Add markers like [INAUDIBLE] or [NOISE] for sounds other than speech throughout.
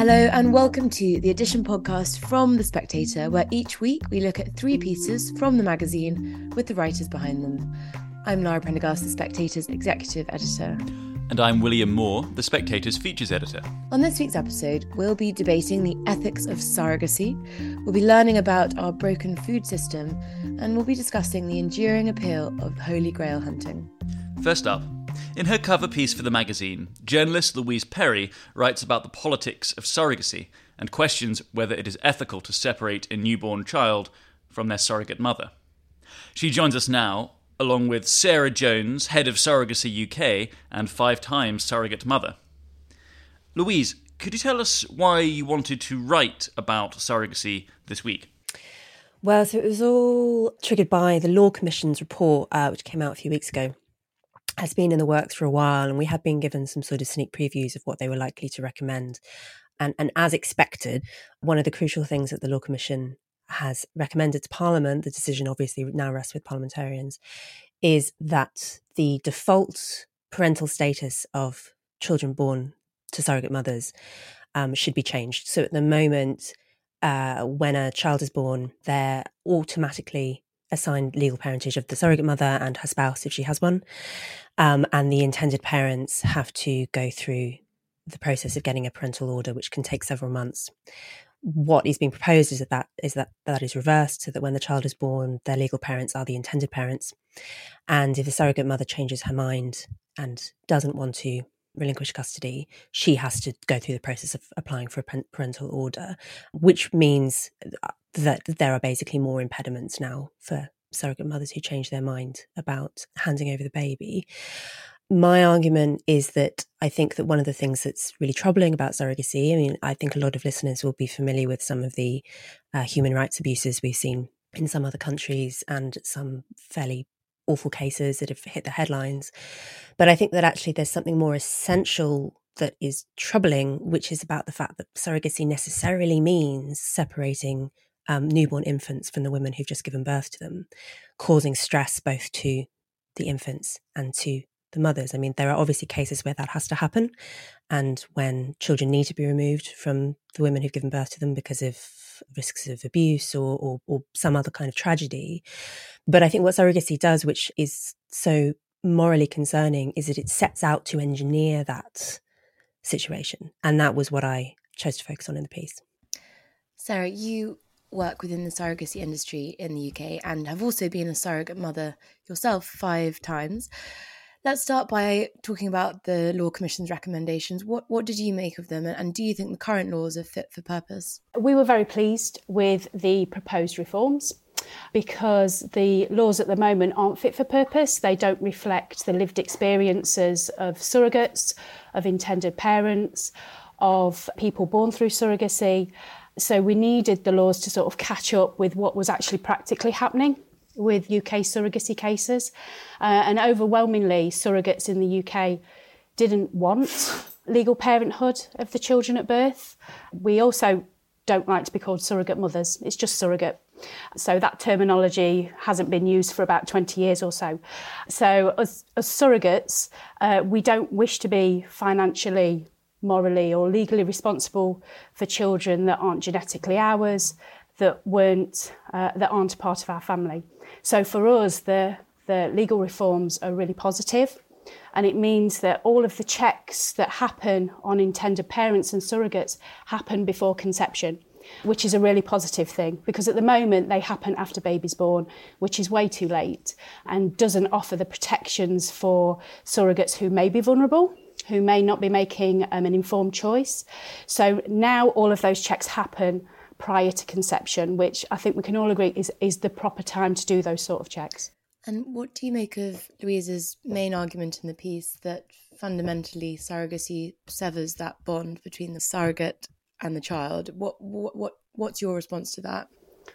Hello, and welcome to the Edition podcast from The Spectator, where each week we look at three pieces from the magazine with the writers behind them. I'm Lara Prendergast, The Spectator's executive editor. And I'm William Moore, The Spectator's features editor. On this week's episode, we'll be debating the ethics of surrogacy, we'll be learning about our broken food system, and we'll be discussing the enduring appeal of holy grail hunting. First up, in her cover piece for the magazine, journalist Louise Perry writes about the politics of surrogacy and questions whether it is ethical to separate a newborn child from their surrogate mother. She joins us now, along with Sarah Jones, head of Surrogacy UK and five times surrogate mother. Louise, could you tell us why you wanted to write about surrogacy this week? Well, so it was all triggered by the Law Commission's report, uh, which came out a few weeks ago has been in the works for a while, and we had been given some sort of sneak previews of what they were likely to recommend. And, and as expected, one of the crucial things that the Law Commission has recommended to Parliament, the decision obviously now rests with parliamentarians, is that the default parental status of children born to surrogate mothers um, should be changed. So at the moment, uh, when a child is born, they're automatically assigned legal parentage of the surrogate mother and her spouse if she has one. Um, and the intended parents have to go through the process of getting a parental order, which can take several months. What is being proposed is that that is that that is reversed, so that when the child is born, their legal parents are the intended parents, and if the surrogate mother changes her mind and doesn't want to relinquish custody, she has to go through the process of applying for a parental order, which means uh, that there are basically more impediments now for surrogate mothers who change their mind about handing over the baby. My argument is that I think that one of the things that's really troubling about surrogacy, I mean, I think a lot of listeners will be familiar with some of the uh, human rights abuses we've seen in some other countries and some fairly awful cases that have hit the headlines. But I think that actually there's something more essential that is troubling, which is about the fact that surrogacy necessarily means separating um, newborn infants from the women who've just given birth to them, causing stress both to the infants and to the mothers. I mean, there are obviously cases where that has to happen, and when children need to be removed from the women who've given birth to them because of risks of abuse or, or, or some other kind of tragedy. But I think what surrogacy does, which is so morally concerning, is that it sets out to engineer that situation, and that was what I chose to focus on in the piece. Sarah, you work within the surrogacy industry in the UK and have also been a surrogate mother yourself five times. Let's start by talking about the Law Commission's recommendations. What what did you make of them, and do you think the current laws are fit for purpose? We were very pleased with the proposed reforms because the laws at the moment aren't fit for purpose. They don't reflect the lived experiences of surrogates, of intended parents, of people born through surrogacy. So we needed the laws to sort of catch up with what was actually practically happening with UK surrogacy cases. Uh, and overwhelmingly, surrogates in the UK didn't want [LAUGHS] legal parenthood of the children at birth. We also don't like to be called surrogate mothers, it's just surrogate. So that terminology hasn't been used for about 20 years or so. So, as, as surrogates, uh, we don't wish to be financially morally or legally responsible for children that aren't genetically ours, that weren't uh, that aren't part of our family. So for us, the the legal reforms are really positive, and it means that all of the checks that happen on intended parents and surrogates happen before conception. Which is a really positive thing because at the moment they happen after baby's born, which is way too late and doesn't offer the protections for surrogates who may be vulnerable who may not be making um, an informed choice. So now all of those checks happen prior to conception, which I think we can all agree is, is the proper time to do those sort of checks. And what do you make of Louise's main argument in the piece that fundamentally surrogacy severs that bond between the surrogate and the child? What what, what what's your response to that?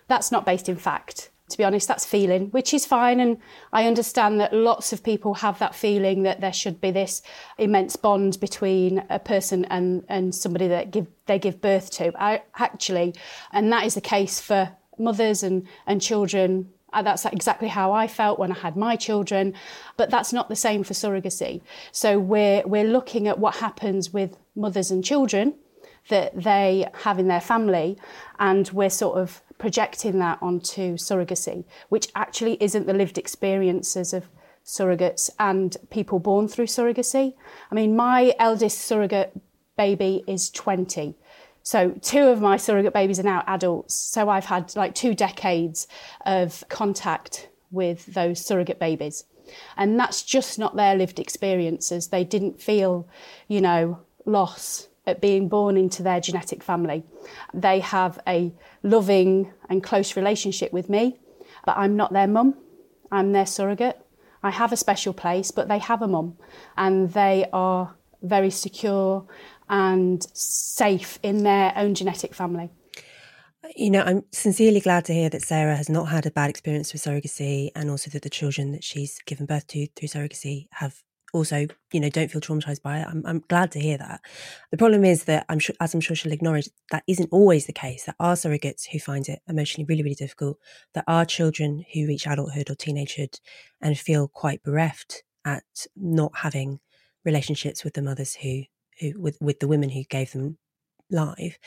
That's not based in fact. To be honest, that's feeling, which is fine. And I understand that lots of people have that feeling that there should be this immense bond between a person and, and somebody that give, they give birth to. I, actually, and that is the case for mothers and, and children. Uh, that's exactly how I felt when I had my children, but that's not the same for surrogacy. So we're, we're looking at what happens with mothers and children that they have in their family, and we're sort of projecting that onto surrogacy, which actually isn't the lived experiences of surrogates and people born through surrogacy. I mean, my eldest surrogate baby is 20. So, two of my surrogate babies are now adults. So, I've had like two decades of contact with those surrogate babies. And that's just not their lived experiences. They didn't feel, you know, loss at being born into their genetic family. They have a loving and close relationship with me, but I'm not their mum. I'm their surrogate. I have a special place, but they have a mum, and they are very secure and safe in their own genetic family. You know, I'm sincerely glad to hear that Sarah has not had a bad experience with surrogacy and also that the children that she's given birth to through surrogacy have also, you know, don't feel traumatized by it. I'm, I'm glad to hear that. The problem is that I'm sure, as I'm sure she'll acknowledge, that isn't always the case. There are surrogates who find it emotionally really, really difficult. There are children who reach adulthood or teenagehood and feel quite bereft at not having relationships with the mothers who, who with, with the women who gave them life.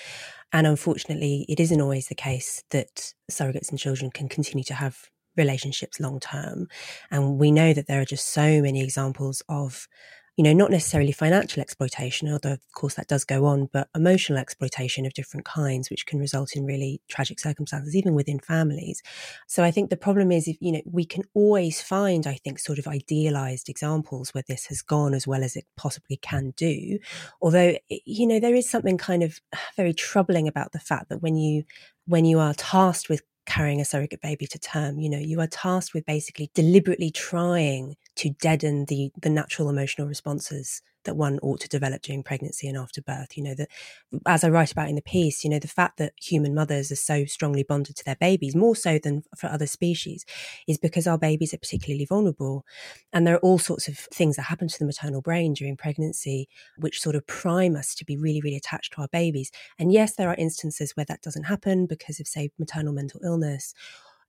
And unfortunately, it isn't always the case that surrogates and children can continue to have relationships long term. And we know that there are just so many examples of, you know, not necessarily financial exploitation, although of course that does go on, but emotional exploitation of different kinds, which can result in really tragic circumstances, even within families. So I think the problem is, if, you know, we can always find, I think, sort of idealized examples where this has gone as well as it possibly can do. Although, you know, there is something kind of very troubling about the fact that when you when you are tasked with carrying a surrogate baby to term. You know, you are tasked with basically deliberately trying to deaden the the natural emotional responses that one ought to develop during pregnancy and after birth. You know, that as I write about in the piece, you know, the fact that human mothers are so strongly bonded to their babies, more so than for other species, is because our babies are particularly vulnerable. And there are all sorts of things that happen to the maternal brain during pregnancy, which sort of prime us to be really, really attached to our babies. And yes, there are instances where that doesn't happen because of, say, maternal mental illness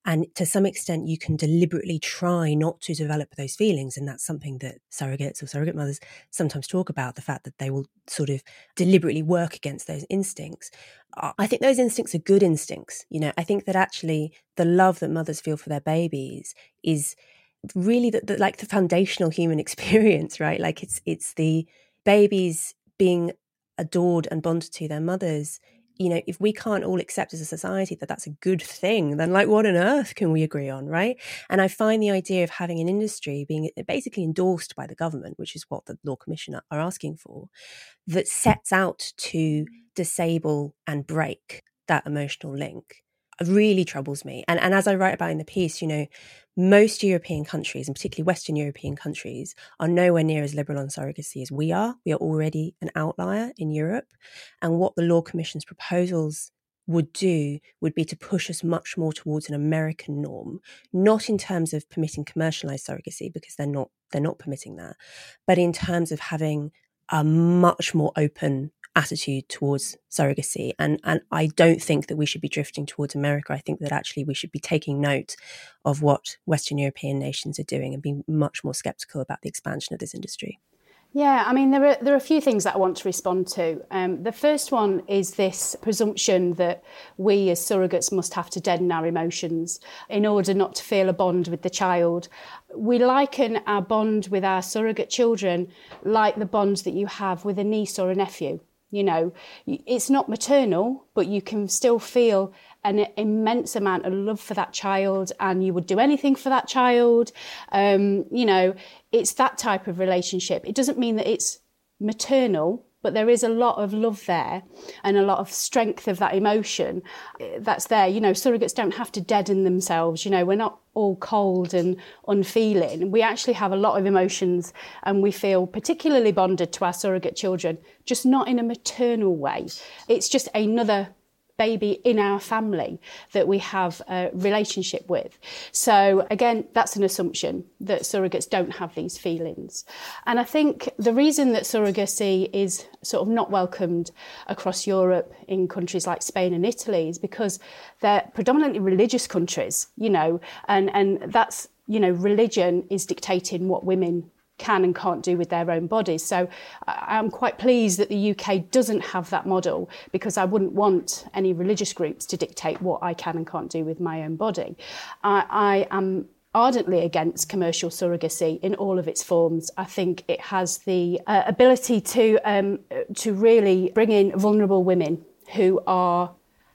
and to some extent, you can deliberately try not to develop those feelings. And that's something that surrogates or surrogate mothers sometimes talk about the fact that they will sort of deliberately work against those instincts. I think those instincts are good instincts. You know, I think that actually the love that mothers feel for their babies is really the, the, like the foundational human [LAUGHS] experience, right? Like it's it's the babies being adored and bonded to their mothers you know, if we can't all accept as a society that that's a good thing, then like what on earth can we agree on, right? And I find the idea of having an industry being uh, basically endorsed by the government, which is what the Law Commission are asking for, that sets out to disable and break that emotional link really troubles me. And, and as I write about in the piece, you know, most European countries, and particularly Western European countries, are nowhere near as liberal on surrogacy as we are. We are already an outlier in Europe. And what the Law Commission's proposals would do would be to push us much more towards an American norm, not in terms of permitting commercialized surrogacy, because they're not they're not permitting that, but in terms of having a much more open attitude towards surrogacy. And, and I don't think that we should be drifting towards America. I think that actually we should be taking note of what Western European nations are doing and being much more skeptical about the expansion of this industry. Yeah, I mean, there are, there are a few things that I want to respond to. Um, the first one is this presumption that we as surrogates must have to deaden our emotions in order not to feel a bond with the child. We liken our bond with our surrogate children like the bond that you have with a niece or a nephew. You know, it's not maternal, but you can still feel an immense amount of love for that child and you would do anything for that child. Um, you know, it's that type of relationship. It doesn't mean that it's maternal, but there is a lot of love there and a lot of strength of that emotion eh, that's there. You know, surrogates don't have to deaden themselves. You know, we're not all cold and unfeeling. We actually have a lot of emotions and we feel particularly bonded to our surrogate children, just not in a maternal way. It's just another baby in our family that we have a relationship with. So, again, that's an assumption that surrogates don't have these feelings. And I think the reason that surrogacy is sort of not welcomed across Europe in countries like Spain and Italy is because they're predominantly religious countries, you know, and, and that's, you know, religion is dictating what women can and can't do with their own bodies. So I'm quite pleased that the UK doesn't have that model because I wouldn't want any religious groups to dictate what I can and can't do with my own body. I, I am ardently against commercial surrogacy in all of its forms. I think it has the uh, ability to um, to really bring in vulnerable women who are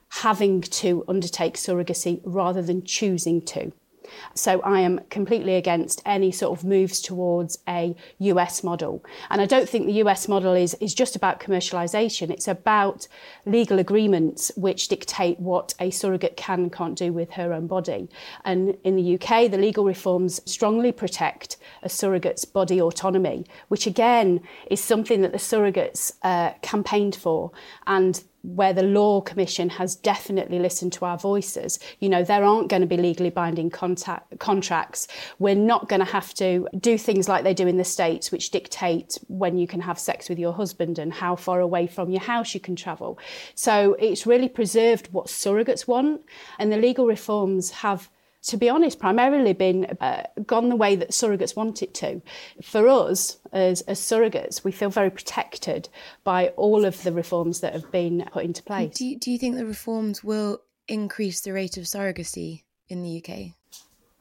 having to undertake surrogacy rather than choosing to. So I am completely against any sort of moves towards a US model. And I don't think the US model is, is just about commercialisation, it's about legal agreements which dictate what a surrogate can and can't do with her own body. And in the UK, the legal reforms strongly protect a surrogate's body autonomy, which again is something that the surrogates uh, campaigned for. And where the Law Commission has definitely listened to our voices. You know, there aren't going to be legally binding contact, contracts. We're not going to have to do things like they do in the States, which dictate when you can have sex with your husband and how far away from your house you can travel. So it's really preserved what surrogates want. And the legal reforms have to be honest, primarily been uh, gone the way that surrogates want it to. For us, as, as surrogates, we feel very protected by all of the reforms that have been put into place. Do you, do you think the reforms will increase the rate of surrogacy in the UK?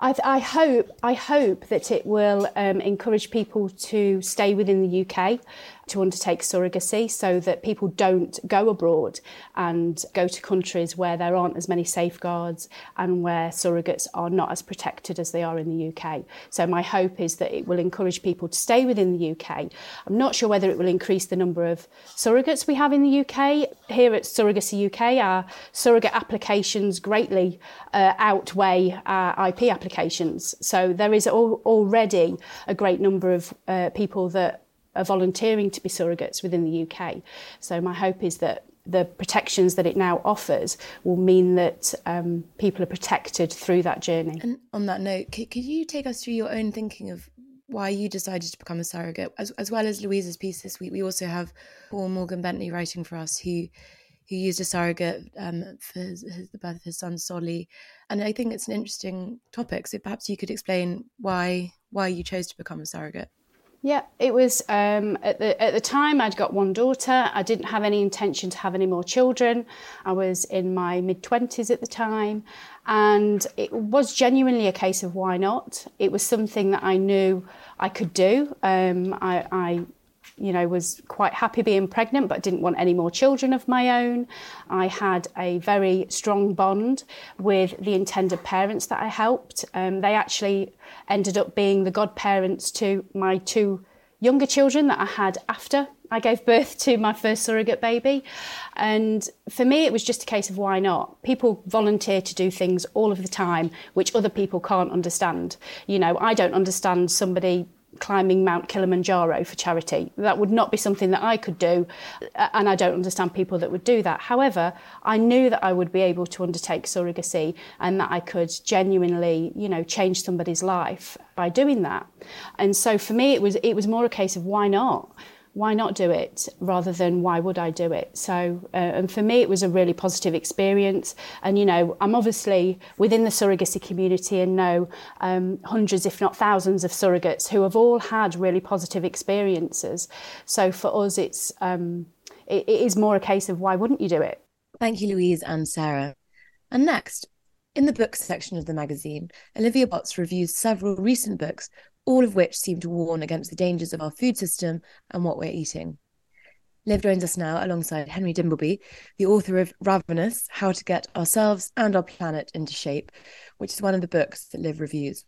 I, I, hope I hope that it will um, encourage people to stay within the UK to undertake surrogacy so that people don't go abroad and go to countries where there aren't as many safeguards and where surrogates are not as protected as they are in the UK. So my hope is that it will encourage people to stay within the UK. I'm not sure whether it will increase the number of surrogates we have in the UK. Here at Surrogacy UK, our surrogate applications greatly uh, outweigh our IP applications. So there is al- already a great number of uh, people that are volunteering to be surrogates within the UK. So my hope is that the protections that it now offers will mean that um, people are protected through that journey. And on that note, could, could you take us through your own thinking of why you decided to become a surrogate, as, as well as Louise's piece this week? We also have Paul Morgan Bentley writing for us, who who used a surrogate um, for his, his, the birth of his son Solly, and I think it's an interesting topic. So perhaps you could explain why why you chose to become a surrogate. Yeah, it was um, at the at the time I'd got one daughter. I didn't have any intention to have any more children. I was in my mid twenties at the time, and it was genuinely a case of why not. It was something that I knew I could do. Um, I, I you know, was quite happy being pregnant, but didn't want any more children of my own. I had a very strong bond with the intended parents that I helped. Um, they actually ended up being the godparents to my two younger children that I had after I gave birth to my first surrogate baby. And for me, it was just a case of why not? People volunteer to do things all of the time which other people can't understand. You know, I don't understand somebody climbing Mount Kilimanjaro for charity. That would not be something that I could do, uh, and I don't understand people that would do that. However, I knew that I would be able to undertake surrogacy and that I could genuinely, you know, change somebody's life by doing that. And so for me, it was it was more a case of why not why not do it rather than why would I do it? So, uh, and for me, it was a really positive experience. And, you know, I'm obviously within the surrogacy community and know um, hundreds, if not thousands, of surrogates who have all had really positive experiences. So for us, it's, um, it, it is more a case of why wouldn't you do it? Thank you, Louise and Sarah. And next, in the books section of the magazine, Olivia Potts reviews several recent books all of which seem to warn against the dangers of our food system and what we're eating. Liv joins us now alongside Henry Dimbleby, the author of Ravenous How to Get Ourselves and Our Planet into Shape, which is one of the books that Liv reviews.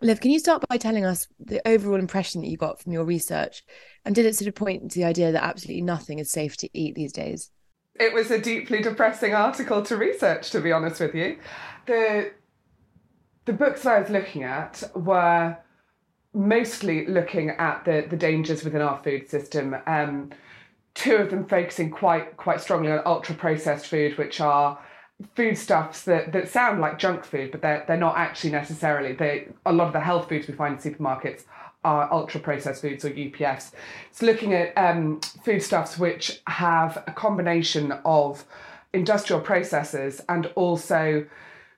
Liv, can you start by telling us the overall impression that you got from your research? And did it sort of point to the idea that absolutely nothing is safe to eat these days? It was a deeply depressing article to research, to be honest with you. The the books I was looking at were mostly looking at the, the dangers within our food system. Um, two of them focusing quite quite strongly on ultra processed food, which are foodstuffs that, that sound like junk food, but they're they're not actually necessarily. They a lot of the health foods we find in supermarkets are ultra processed foods or UPFs. It's looking at um, foodstuffs which have a combination of industrial processes and also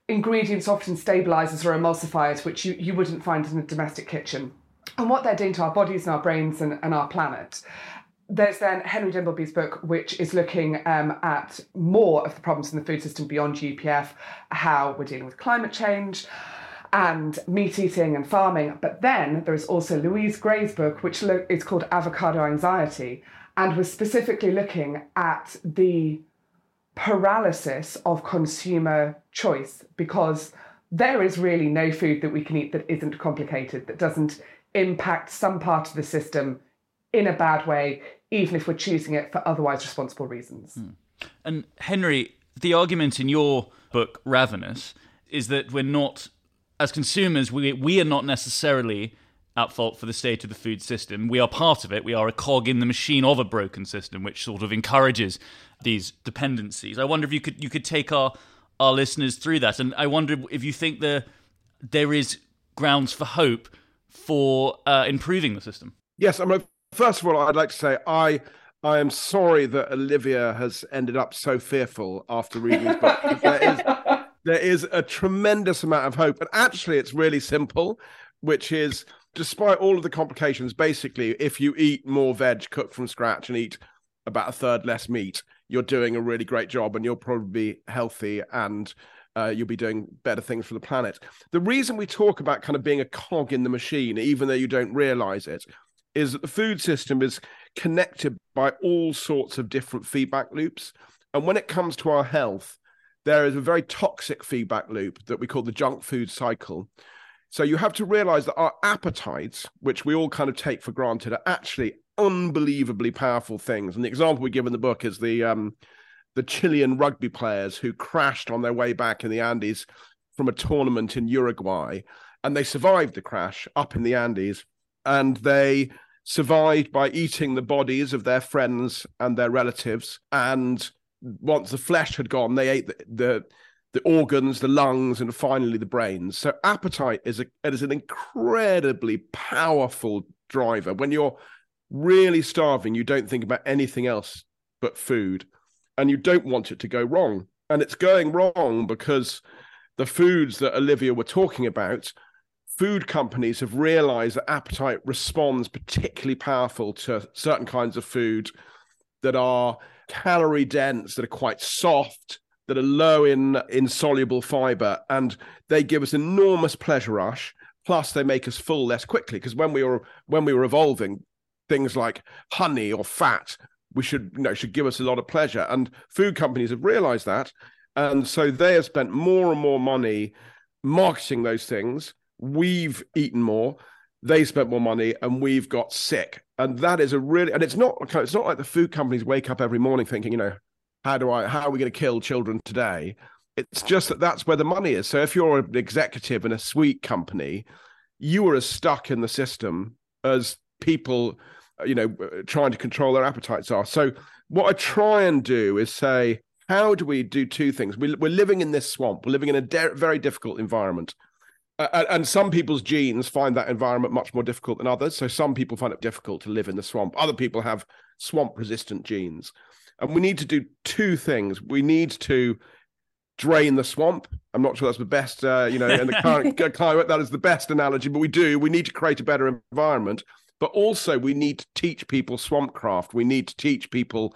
ingredients, often stabilizers or emulsifiers, which you, you wouldn't find in a domestic kitchen. And what they're doing to our bodies and our brains and, and our planet. There's then Henry Dimbleby's book, which is looking um, at more of the problems in the food system beyond UPF, how we're dealing with climate change, and meat eating and farming. But then there is also Louise Gray's book, which is called Avocado Anxiety, and was specifically looking at the paralysis of consumer choice because there is really no food that we can eat that isn't complicated, that doesn't impact some part of the system in a bad way, even if we're choosing it for otherwise responsible reasons. Hmm. And Henry, the argument in your book, Ravenous, is that we're not as consumers, we, we are not necessarily at fault for the state of the food system. We are part of it. We are a cog in the machine of a broken system, which sort of encourages these dependencies. I wonder if you could you could take our our listeners through that, and I wonder if you think there there is grounds for hope for uh, improving the system. Yes, I mean, first of all, I'd like to say I I am sorry that Olivia has ended up so fearful after reading this book. there is [LAUGHS] there is a tremendous amount of hope. And actually, it's really simple, which is despite all of the complications, basically, if you eat more veg cooked from scratch and eat about a third less meat, you're doing a really great job and you'll probably be healthy and uh, you'll be doing better things for the planet. The reason we talk about kind of being a cog in the machine, even though you don't realize it, is that the food system is connected by all sorts of different feedback loops. And when it comes to our health, there is a very toxic feedback loop that we call the junk food cycle. So you have to realize that our appetites, which we all kind of take for granted, are actually unbelievably powerful things. And the example we give in the book is the um, the Chilean rugby players who crashed on their way back in the Andes from a tournament in Uruguay, and they survived the crash up in the Andes, and they survived by eating the bodies of their friends and their relatives. And once the flesh had gone, they ate the, the, the organs, the lungs, and finally the brains. So appetite is a is an incredibly powerful driver. When you're really starving, you don't think about anything else but food, and you don't want it to go wrong. And it's going wrong because the foods that Olivia were talking about, food companies have realized that appetite responds particularly powerful to certain kinds of food that are calorie dense, that are quite soft, that are low in insoluble fiber, and they give us enormous pleasure rush. Plus, they make us full less quickly because when we were when we were evolving, things like honey or fat, we should you know should give us a lot of pleasure. And food companies have realised that, and so they have spent more and more money marketing those things. We've eaten more they spent more money and we've got sick and that is a really and it's not it's not like the food companies wake up every morning thinking you know how do i how are we going to kill children today it's just that that's where the money is so if you're an executive in a sweet company you are as stuck in the system as people you know trying to control their appetites are so what i try and do is say how do we do two things we, we're living in this swamp we're living in a de- very difficult environment uh, and some people's genes find that environment much more difficult than others. So some people find it difficult to live in the swamp. Other people have swamp resistant genes. And we need to do two things. We need to drain the swamp. I'm not sure that's the best, uh, you know, in the current [LAUGHS] climate, that is the best analogy, but we do. We need to create a better environment. But also, we need to teach people swamp craft. We need to teach people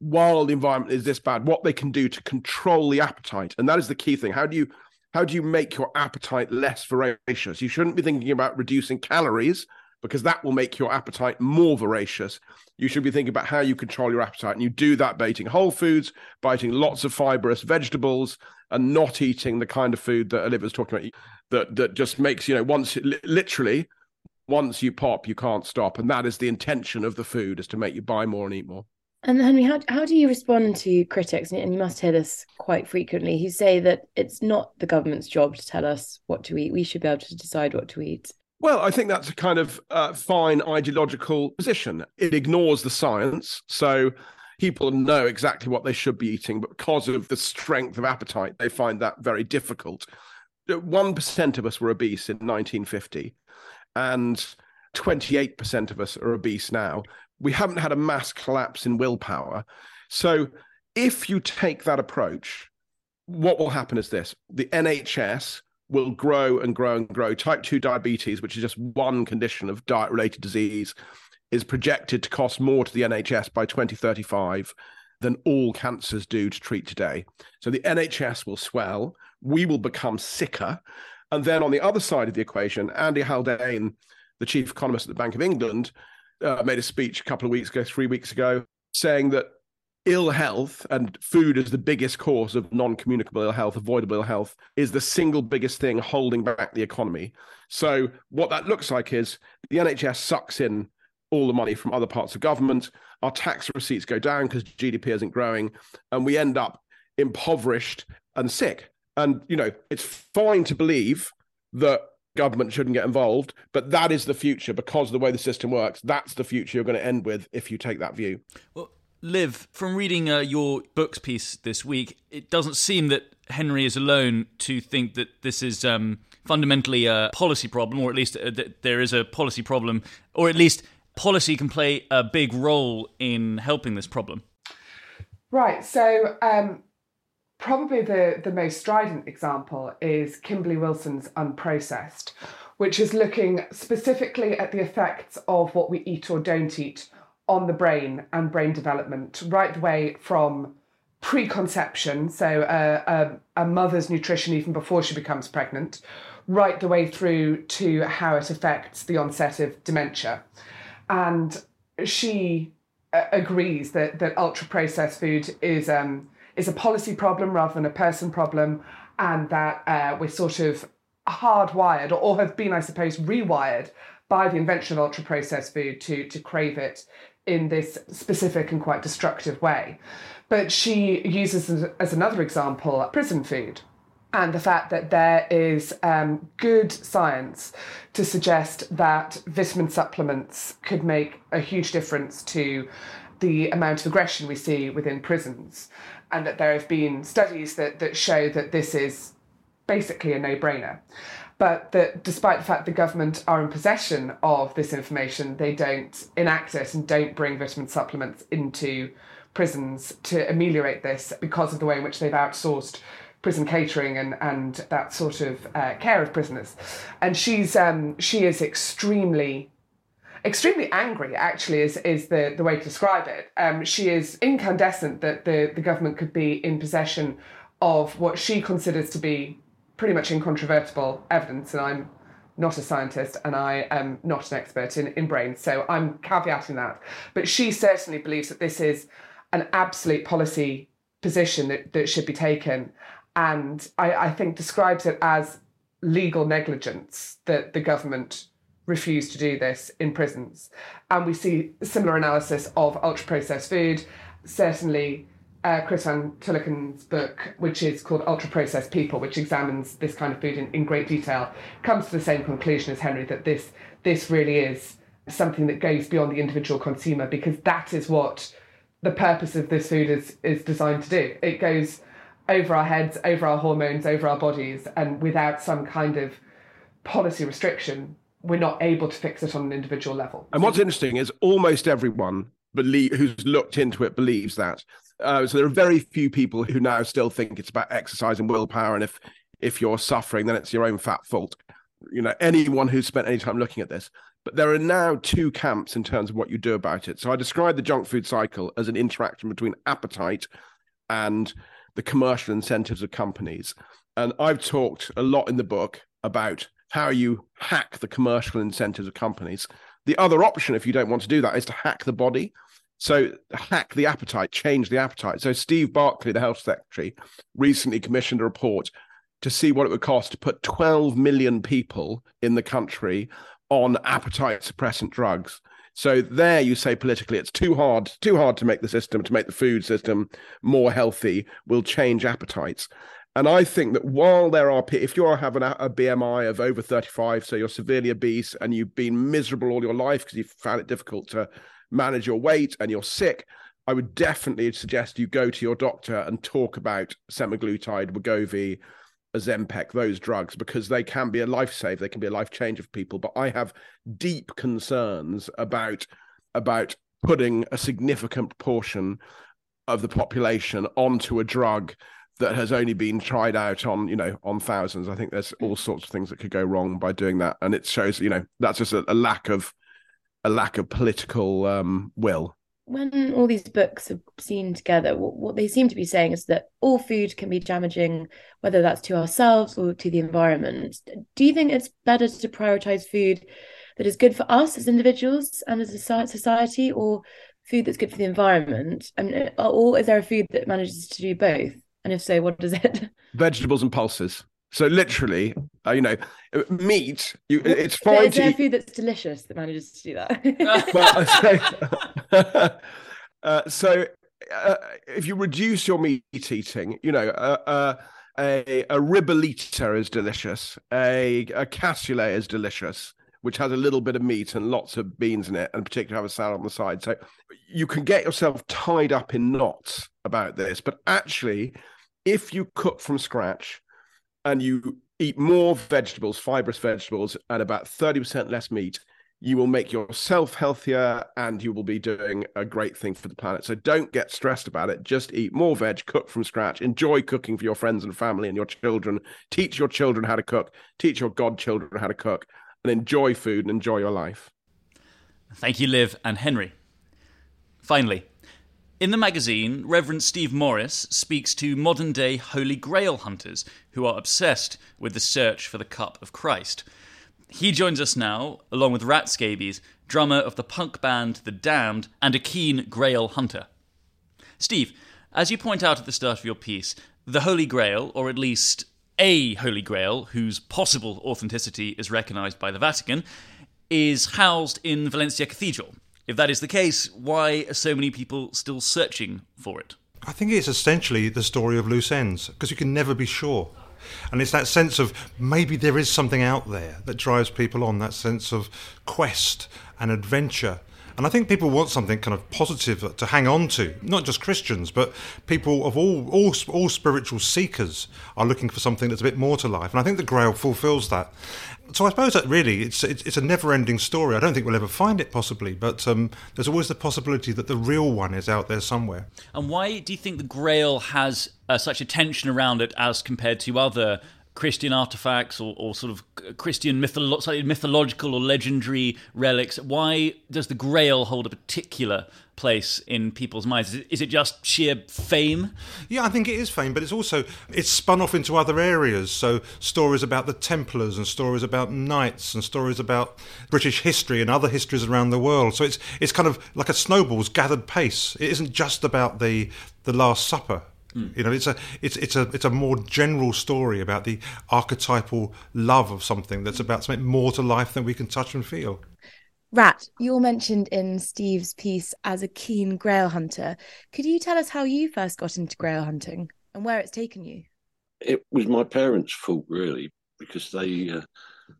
while the environment is this bad, what they can do to control the appetite. And that is the key thing. How do you how do you make your appetite less voracious? You shouldn't be thinking about reducing calories because that will make your appetite more voracious. You should be thinking about how you control your appetite. And you do that by eating whole foods, by eating lots of fibrous vegetables, and not eating the kind of food that Olivia's talking about that, that just makes, you know, once literally, once you pop, you can't stop. And that is the intention of the food is to make you buy more and eat more. And Henry, how, how do you respond to critics? And you must hear this quite frequently who say that it's not the government's job to tell us what to eat. We should be able to decide what to eat. Well, I think that's a kind of uh, fine ideological position. It ignores the science. So people know exactly what they should be eating, but because of the strength of appetite, they find that very difficult. 1% of us were obese in 1950, and 28% of us are obese now. We haven't had a mass collapse in willpower. So if you take that approach, what will happen is this the NHS will grow and grow and grow. Type 2 diabetes, which is just one condition of diet related disease, is projected to cost more to the NHS by 2035 than all cancers do to treat today. So the NHS will swell, we will become sicker. And then on the other side of the equation, Andy Haldane, the chief economist at the Bank of England, uh, made a speech a couple of weeks ago, three weeks ago, saying that ill health and food is the biggest cause of non-communicable ill health avoidable ill health is the single biggest thing holding back the economy. So what that looks like is the nhs sucks in all the money from other parts of government. Our tax receipts go down because gdp isn't growing and we end up impoverished and sick. And you know it's fine to believe that government shouldn't get involved but that is the future. Because of the way the system works that's the future you're going to end with if you take that view. Well Liv, from reading uh, your books piece this week, it doesn't seem that Henry is alone to think that this is um, fundamentally a policy problem, or at least uh, that there is a policy problem, or at least policy can play a big role in helping this problem. Right. So, um, probably the, the most strident example is Kimberley Wilson's Unprocessed, which is looking specifically at the effects of what we eat or don't eat on the brain and brain development, right the way from preconception, so uh, a, a, mother's nutrition even before she becomes pregnant, right the way through to how it affects the onset of dementia. And she uh, agrees that, that ultra processed food is, um, is a policy problem rather than a person problem, and that uh, we're sort of hardwired or have been, I suppose, rewired by the invention of ultra processed food to, to crave it in this specific and quite destructive way. But she uses as another example prison food and the fact that there is um, good science to suggest that vitamin supplements could make a huge difference to the amount of aggression we see within prisons, and that there have been studies that, that show that this is basically a no brainer but that despite the fact the government are in possession of this information, they don't enact it and don't bring vitamin supplements into prisons to ameliorate this because of the way in which they've outsourced prison catering and, and that sort of uh, care of prisoners. And she's um, she is extremely extremely angry actually is, is the, the way to describe it. Um, she is incandescent that the, the government could be in possession of what she considers to be pretty much incontrovertible evidence, and I'm not a scientist and I am not an expert in, in brains, so I'm caveating that. But she certainly believes that this is an absolute policy position that, that should be taken, and I, I think describes it as legal negligence that the government refused to do this in prisons. And we see similar analysis of ultra processed food, certainly uh, Chris Van Tulleken book, which is called Ultra Processed People, which examines this kind of food in, in great detail, comes to the same conclusion as Henry that this this really is something that goes beyond the individual consumer because that is what the purpose of this food is is designed to do. It goes over our heads, over our hormones, over our bodies, and without some kind of policy restriction, we're not able to fix it on an individual level. And what's interesting is almost everyone believe who's looked into it believes that uh, so there are very few people who now still think it's about exercise and willpower, and if if you're suffering, then it's your own fat fault. You know, anyone who's spent any time looking at this. But there are now two camps in terms of what you do about it. So I describe the junk food cycle as an interaction between appetite and the commercial incentives of companies. And I've talked a lot in the book about how you hack the commercial incentives of companies. The other option, if you don't want to do that, is to hack the body. So hack the appetite, change the appetite. So Steve Barclay, the health secretary, recently commissioned a report to see what it would cost to put 12 million people in the country on appetite suppressant drugs. So there you say politically it's too hard, too hard to make the system, to make the food system more healthy, will change appetites. And I think that while there are, if you are having a, a BMI of over 35, so you're severely obese and you've been miserable all your life because you've found it difficult to manage your weight and you're sick, I would definitely suggest you go to your doctor and talk about semaglutide, Wegovy, Ozempic, those drugs, because they can be a lifesaver, they can be a life changer for people. But I have deep concerns about about putting a significant portion of the population onto a drug that has only been tried out on you know on thousands. I think there's all sorts of things that could go wrong by doing that. And it shows you know that's just a, a lack of a lack of political um, will when all these books are seen together what, what they seem to be saying is that all food can be damaging whether that's to ourselves or to the environment do you think it's better to prioritize food that is good for us as individuals and as a society or food that's good for the environment and or is there a food that manages to do both and if so, what is it? [LAUGHS] Vegetables and pulses. So literally, uh, you know, meat. You, it's fine. But is there food that's delicious that manages to do that? [LAUGHS] well, so, [LAUGHS] uh, so uh, if you reduce your meat eating, you know, uh, uh a a ribollita is delicious. A a cassoulet is delicious, which has a little bit of meat and lots of beans in it, and particularly have a salad on the side. So you can get yourself tied up in knots about this, but actually if you cook from scratch and you eat more vegetables, fibrous vegetables, and about 30% less meat, you will make yourself healthier and you will be doing a great thing for the planet. So don't get stressed about it. Just eat more veg, cook from scratch, enjoy cooking for your friends and family and your children. Teach your children how to cook, teach your godchildren how to cook, and enjoy food and enjoy your life. Thank you, Liv and Henry. Finally, in the magazine, Reverend Steve Morris speaks to modern day Holy Grail hunters who are obsessed with the search for the cup of Christ. He joins us now, along with Rat Scabies, drummer of the punk band The Damned, and a keen Grail hunter. Steve, as you point out at the start of your piece, the Holy Grail, or at least a Holy Grail, whose possible authenticity is recognised by the Vatican, is housed in Valencia Cathedral, if that is the case, why are so many people still searching for it? I think it's essentially the story of loose ends because you can never be sure. And it's that sense of maybe there is something out there that drives people on, that sense of quest and adventure. And I think people want something kind of positive to hang on to, not just Christians, but people of all, all, all spiritual seekers are looking for something that's a bit more to life. And I think the Grail fulfills that so I suppose that really it's it's, a never-ending story. I don't think we'll ever find it possibly, but um, there's always the possibility that the real one is out there somewhere. And why do you think the Grail has uh, such a tension around it as compared to other Christian artifacts or, or sort of Christian mytholo- mythological or legendary relics? Why does the Grail hold a particular place in people's minds? Is it, is it just sheer fame? Yeah, I think it is fame, but it's also it's spun off into other areas. So stories about the Templars and stories about knights and stories about British history and other histories around the world. So it's it's kind of like a snowball's gathered pace. It isn't just about the the Last Supper Mm. You know, it's a it's it's a it's a more general story about the archetypal love of something that's about something more to life than we can touch and feel. Rat, you're mentioned in Steve's piece as a keen grail hunter. Could you tell us how you first got into grail hunting and where it's taken you? It was my parents' fault, really, because they, uh,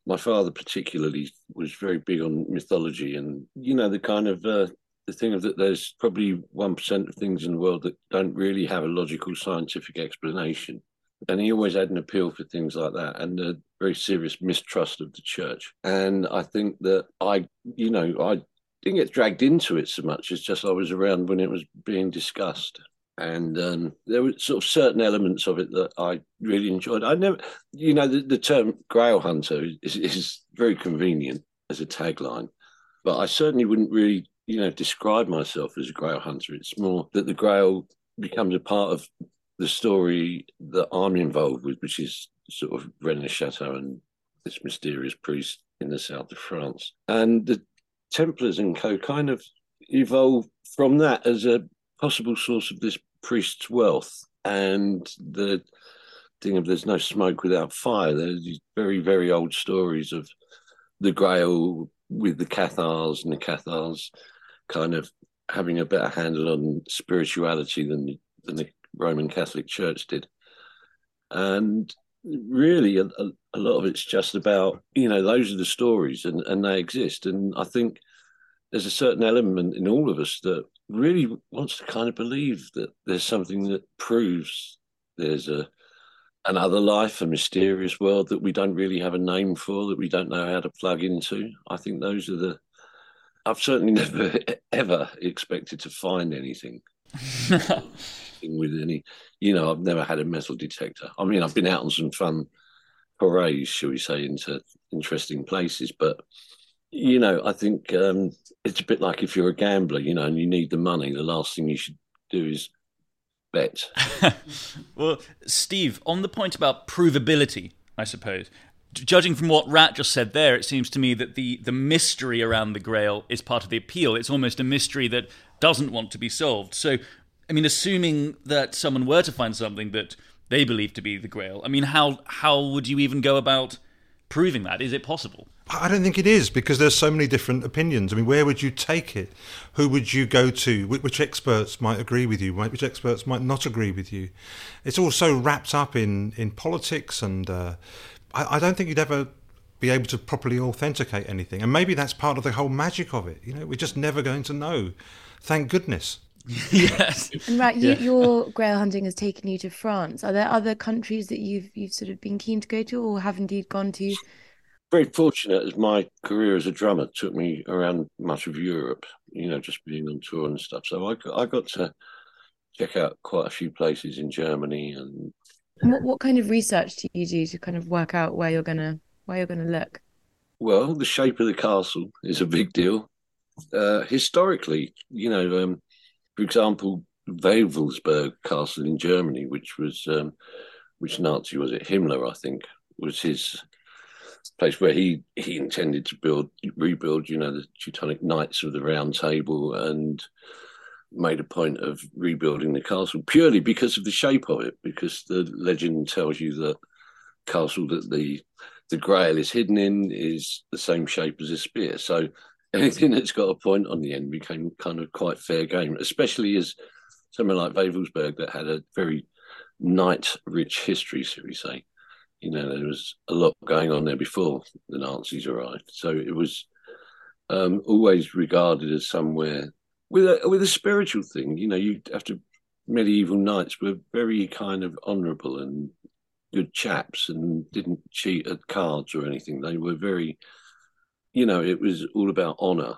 my father particularly, was very big on mythology and, you know, the kind of uh, the thing of that there's probably 1% of things in the world that don't really have a logical scientific explanation. And he always had an appeal for things like that and a very serious mistrust of the church. And I think that I, you know, I didn't get dragged into it so much. It's just I was around when it was being discussed. And um, there were sort of certain elements of it that I really enjoyed. I never, you know, the, the term grail hunter is, is very convenient as a tagline, but I certainly wouldn't really you know, describe myself as a Grail hunter. It's more that the Grail becomes a part of the story that I'm involved with, which is sort of Rennes Chateau and this mysterious priest in the south of France. And the Templars and co kind of evolved from that as a possible source of this priest's wealth. And the thing of there's no smoke without fire. There's these very, very old stories of the Grail with the Cathars and the Cathars kind of having a better handle on spirituality than than the Roman Catholic Church did. and really a, a, lot of it's just about you know those are the stories and and they exist and i think there's a certain element in all of us that really wants to kind of believe that there's something that proves there's a another life, a mysterious world that we don't really have a name for, that we don't know how to plug into. I think those are the. I've certainly [LAUGHS] never ever expected to find anything [LAUGHS] with any. You know, I've never had a metal detector. I mean, I've been out on some fun forays, shall we say, into interesting places, but you know, I think um, it's a bit like if you're a gambler, you know, and you need the money. The last thing you should do is bet. [LAUGHS] well, Steve, on the point about provability, I suppose, judging from what Rat just said there, it seems to me that the, the mystery around the Grail is part of the appeal. It's almost a mystery that doesn't want to be solved. So, I mean, assuming that someone were to find something that they believe to be the Grail, I mean, how how would you even go about proving that? Is it possible? I don't think it is because there's so many different opinions. I mean, where would you take it? Who would you go to? Which experts might agree with you? Which experts might not agree with you? It's all so wrapped up in in politics, and uh, I, I don't think you'd ever be able to properly authenticate anything. And maybe that's part of the whole magic of it. You know, we're just never going to know. Thank goodness. [LAUGHS] yes. And right, you, yeah. your grail hunting has taken you to France. Are there other countries that you've you've sort of been keen to go to, or have indeed gone to? very fortunate as my career as a drummer took me around much of Europe, you know, just being on tour and stuff. So I, I got to check out quite a few places in Germany and. What, what kind of research do you do to kind of work out where you're gonna where you're gonna look? Well, the shape of the castle is a big deal. Uh, historically, you know, um, for example, Wewelsburg Castle in Germany, which was um, which Nazi was it? Himmler, I think, was his place where he he intended to build rebuild you know the teutonic knights of the round table and made a point of rebuilding the castle purely because of the shape of it because the legend tells you that castle that the the grail is hidden in is the same shape as a spear. So anything that's got a point on the end became kind of quite fair game especially as somewhere like Wewelsburg that had a very knight rich history shall we say you know, there was a lot going on there before the Nazis arrived. So it was um, always regarded as somewhere with a with a spiritual thing. You know, you have to medieval knights were very kind of honourable and good chaps and didn't cheat at cards or anything. They were very, you know, it was all about honour,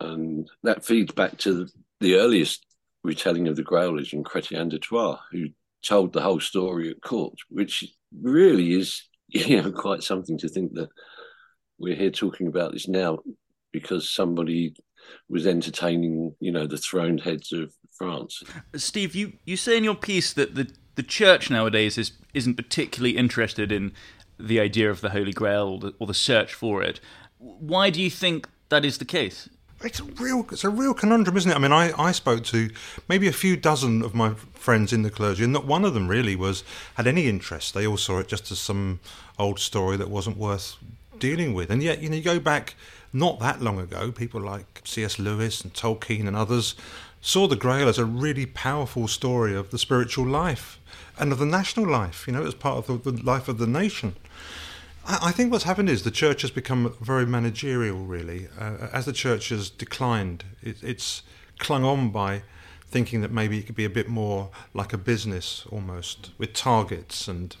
and that feeds back to the, earliest retelling of the Grail in Chrétien de Troyes, who told the whole story at court, which really is [LAUGHS] you know quite something to think that we're here talking about this now because somebody was entertaining you know the throned heads of France. Steve, you, you say in your piece that the the church nowadays is isn't particularly interested in the idea of the Holy Grail or the search for it. Why do you think that is the case? It's a real, it's a real conundrum, isn't it? I mean, I, I spoke to maybe a few dozen of my friends in the clergy, and not one of them really was had any interest. They all saw it just as some old story that wasn't worth dealing with. And yet, you know, you go back not that long ago, people like C.S. Lewis and Tolkien and others saw the Grail as a really powerful story of the spiritual life and of the national life. You know, as part of the, the life of the nation. I think what's happened is the church has become very managerial, really. Uh, as the church has declined, it, it's clung on by thinking that maybe it could be a bit more like a business almost, with targets and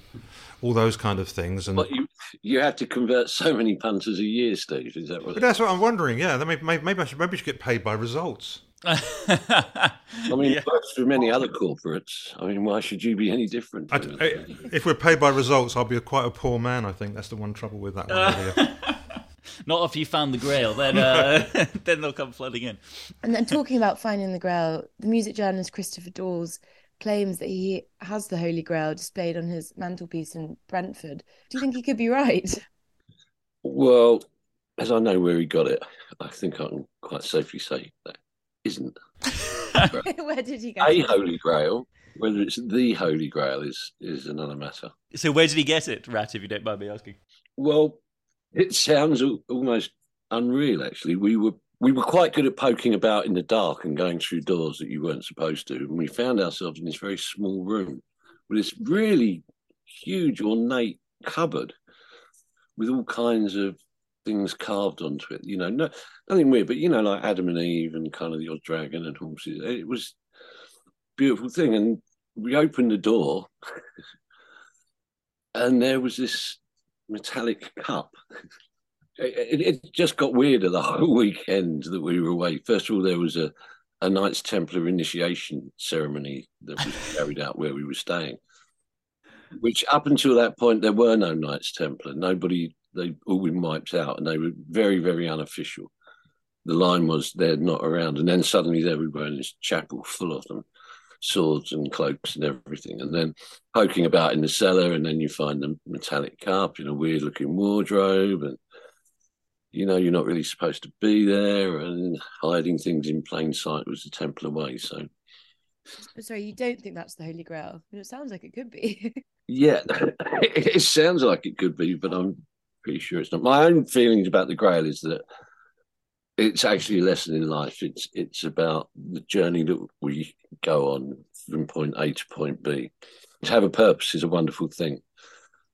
all those kind of things. And but you, you have to convert so many punters a year, Steve. Is that what? But that's what I'm wondering. Yeah, maybe maybe I should, maybe I should get paid by results. I mean, yeah. it works for many other corporates. I mean, why should you be any different? I, I, if we're paid by results, I'll be a, quite a poor man. I think that's the one trouble with that one. [LAUGHS] Not if you found the Grail, then uh, [LAUGHS] then they'll come flooding in. And then talking about finding the Grail, the music journalist Christopher Dawes claims that he has the Holy Grail displayed on his mantelpiece in Brentford. Do you think he could be right? Well, as I know where he got it, I think I can quite safely say that isn't. [LAUGHS] where did he go? a Holy Grail? Whether it's the Holy Grail is is another matter. So where did he get it, Rat? If you don't mind me asking. Well, it sounds almost unreal. Actually, we were we were quite good at poking about in the dark and going through doors that you weren't supposed to, and we found ourselves in this very small room with this really huge ornate cupboard with all kinds of things carved onto it. You know, no, nothing weird, but you know, like Adam and Eve and kind of the dragon and horses. It was beautiful thing. And we opened the door, [LAUGHS] and there was this metallic cup. It, it, just got weirder the [LAUGHS] whole weekend that we were away. First of all, there was a, a Knights Templar initiation ceremony that was carried out where we were staying which up until that point there were no Knights Templar. Nobody they all been wiped out, and they were very very unofficial. The line was they're not around, and then suddenly they were in this chapel full of them, swords and cloaks and everything, and then poking about in the cellar, and then you find the metallic cup in a weird looking wardrobe, and you know you're not really supposed to be there, and hiding things in plain sight was the Templar way. So Sorry, you don't think that's the Holy Grail? It sounds like it could be. [LAUGHS] Yeah, [LAUGHS] it sounds like it could be, but I'm pretty sure it's not. My own feelings about the Grail is that it's actually a lesson in life. It's it's about the journey that we go on from point A to point B. To have a purpose is a wonderful thing,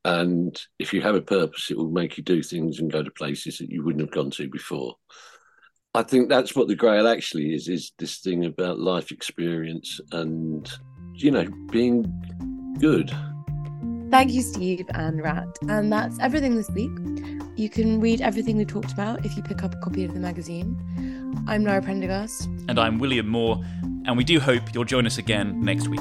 and if you have a purpose, it will make you do things and go to places that you wouldn't have gone to before. I think that's what the Grail actually is: is this thing about life experience and you know being good. Thank you, Steve and Rat. And that's everything this week. You can read everything we talked about if you pick up a copy of the magazine. I'm Lara Prendergast. And I'm William Moore. And we do hope you'll join us again next week.